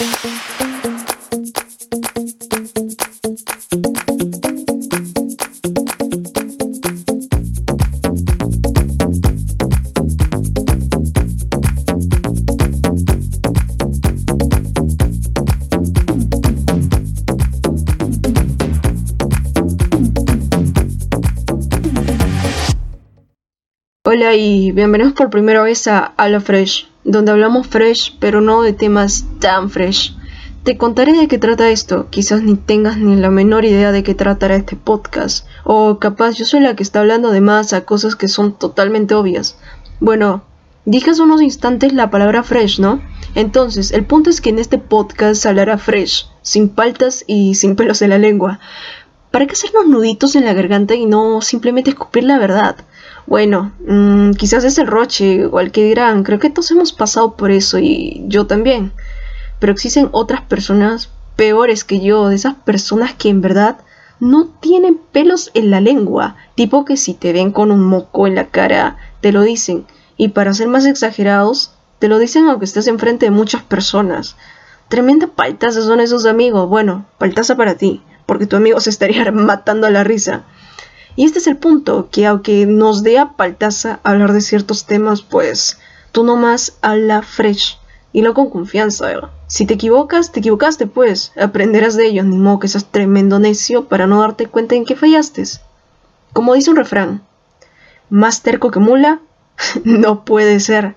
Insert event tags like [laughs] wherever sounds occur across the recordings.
Hola y bienvenidos por primera vez a Ala Fresh, donde hablamos fresh, pero no de temas tan fresh. Te contaré de qué trata esto, quizás ni tengas ni la menor idea de qué tratará este podcast, o capaz yo soy la que está hablando de más a cosas que son totalmente obvias. Bueno, dije unos instantes la palabra fresh, ¿no? Entonces, el punto es que en este podcast hablará fresh, sin paltas y sin pelos en la lengua. ¿Para qué hacernos nuditos en la garganta y no simplemente escupir la verdad? Bueno, mmm, quizás es el roche o el que dirán, creo que todos hemos pasado por eso y yo también. Pero existen otras personas peores que yo, de esas personas que en verdad no tienen pelos en la lengua, tipo que si te ven con un moco en la cara, te lo dicen. Y para ser más exagerados, te lo dicen aunque estés enfrente de muchas personas. Tremenda paltaza son esos amigos. Bueno, paltaza para ti, porque tu amigo se estaría [laughs] matando a la risa. Y este es el punto, que aunque nos dé a paltaza hablar de ciertos temas, pues tú nomás habla fresh y no con confianza. Si te equivocas, te equivocaste, pues aprenderás de ellos, ni modo que seas tremendo necio para no darte cuenta en qué fallaste. Como dice un refrán, más terco que mula, [laughs] no puede ser.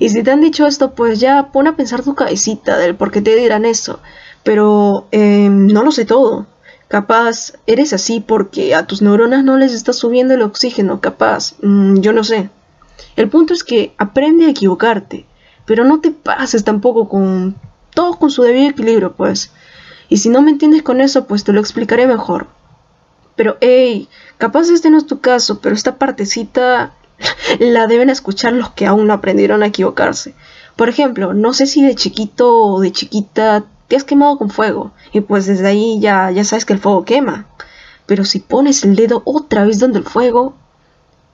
Y si te han dicho esto, pues ya pon a pensar tu cabecita del por qué te dirán eso. Pero eh, no lo sé todo. Capaz eres así porque a tus neuronas no les está subiendo el oxígeno, capaz, mm, yo no sé. El punto es que aprende a equivocarte, pero no te pases tampoco con todo con su debido equilibrio, pues. Y si no me entiendes con eso, pues te lo explicaré mejor. Pero, hey, capaz este no es tu caso, pero esta partecita [laughs] la deben escuchar los que aún no aprendieron a equivocarse. Por ejemplo, no sé si de chiquito o de chiquita te has quemado con fuego y pues desde ahí ya, ya sabes que el fuego quema. Pero si pones el dedo otra vez donde el fuego,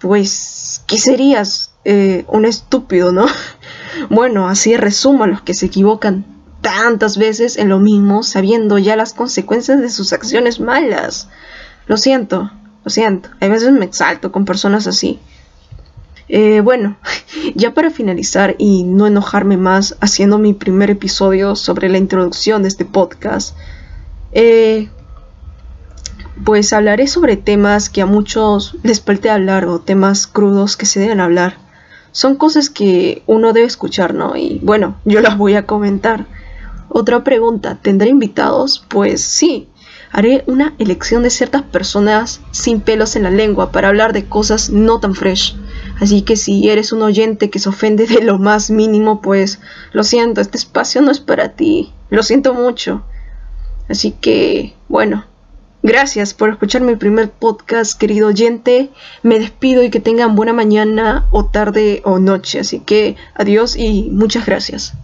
pues, ¿qué serías? Eh, un estúpido, ¿no? [laughs] bueno, así resumo a los que se equivocan tantas veces en lo mismo, sabiendo ya las consecuencias de sus acciones malas. Lo siento, lo siento. A veces me exalto con personas así. Eh, bueno, [laughs] ya para finalizar y no enojarme más haciendo mi primer episodio sobre la introducción de este podcast, eh, pues hablaré sobre temas que a muchos les falta hablar o temas crudos que se deben hablar. Son cosas que uno debe escuchar, ¿no? Y bueno, [laughs] yo las voy a comentar. Otra pregunta, ¿tendré invitados? Pues sí, haré una elección de ciertas personas sin pelos en la lengua para hablar de cosas no tan fresh. Así que si eres un oyente que se ofende de lo más mínimo, pues lo siento, este espacio no es para ti. Lo siento mucho. Así que, bueno, gracias por escuchar mi primer podcast, querido oyente. Me despido y que tengan buena mañana o tarde o noche. Así que adiós y muchas gracias.